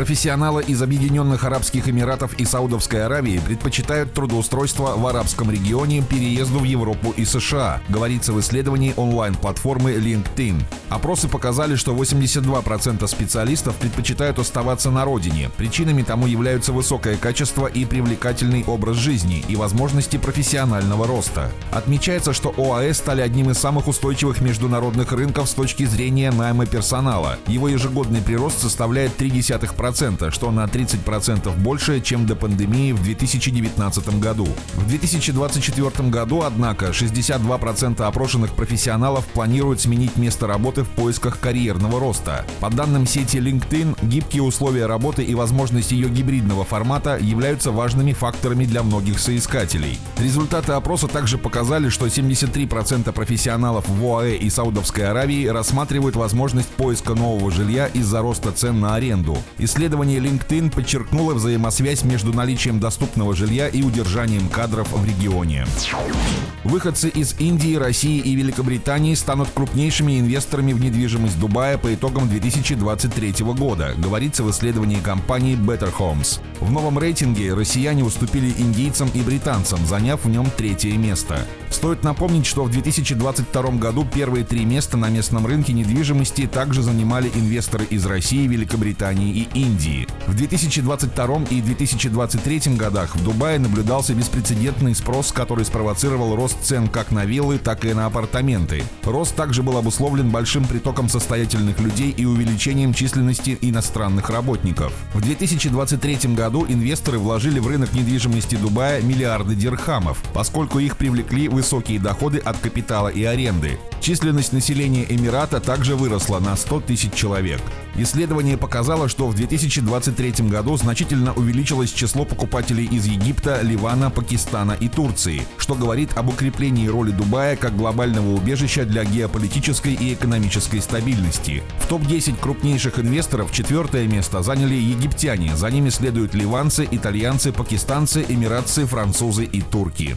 Профессионалы из Объединенных Арабских Эмиратов и Саудовской Аравии предпочитают трудоустройство в арабском регионе переезду в Европу и США, говорится в исследовании онлайн-платформы LinkedIn. Опросы показали, что 82% специалистов предпочитают оставаться на родине. Причинами тому являются высокое качество и привлекательный образ жизни и возможности профессионального роста. Отмечается, что ОАЭ стали одним из самых устойчивых международных рынков с точки зрения найма персонала. Его ежегодный прирост составляет 0,3%, 2%, что на 30% больше, чем до пандемии в 2019 году. В 2024 году, однако, 62% опрошенных профессионалов планируют сменить место работы в поисках карьерного роста. По данным сети LinkedIn, гибкие условия работы и возможность ее гибридного формата являются важными факторами для многих соискателей. Результаты опроса также показали, что 73% профессионалов в ОАЭ и Саудовской Аравии рассматривают возможность поиска нового жилья из-за роста цен на аренду. Исследование LinkedIn подчеркнуло взаимосвязь между наличием доступного жилья и удержанием кадров в регионе. Выходцы из Индии, России и Великобритании станут крупнейшими инвесторами в недвижимость Дубая по итогам 2023 года, говорится в исследовании компании Better Homes. В новом рейтинге россияне уступили индийцам и британцам, заняв в нем третье место. Стоит напомнить, что в 2022 году первые три места на местном рынке недвижимости также занимали инвесторы из России, Великобритании и Индии. В 2022 и 2023 годах в Дубае наблюдался беспрецедентный спрос, который спровоцировал рост цен как на виллы, так и на апартаменты. Рост также был обусловлен большим притоком состоятельных людей и увеличением численности иностранных работников. В 2023 году инвесторы вложили в рынок недвижимости Дубая миллиарды дирхамов, поскольку их привлекли высокие доходы от капитала и аренды. Численность населения Эмирата также выросла на 100 тысяч человек. Исследование показало, что в 2023 году значительно увеличилось число покупателей из Египта, Ливана, Пакистана и Турции, что говорит об укреплении роли Дубая как глобального убежища для геополитической и экономической стабильности. В топ-10 крупнейших инвесторов четвертое место заняли египтяне, за ними следуют ливанцы, итальянцы, пакистанцы, эмиратцы, французы и турки.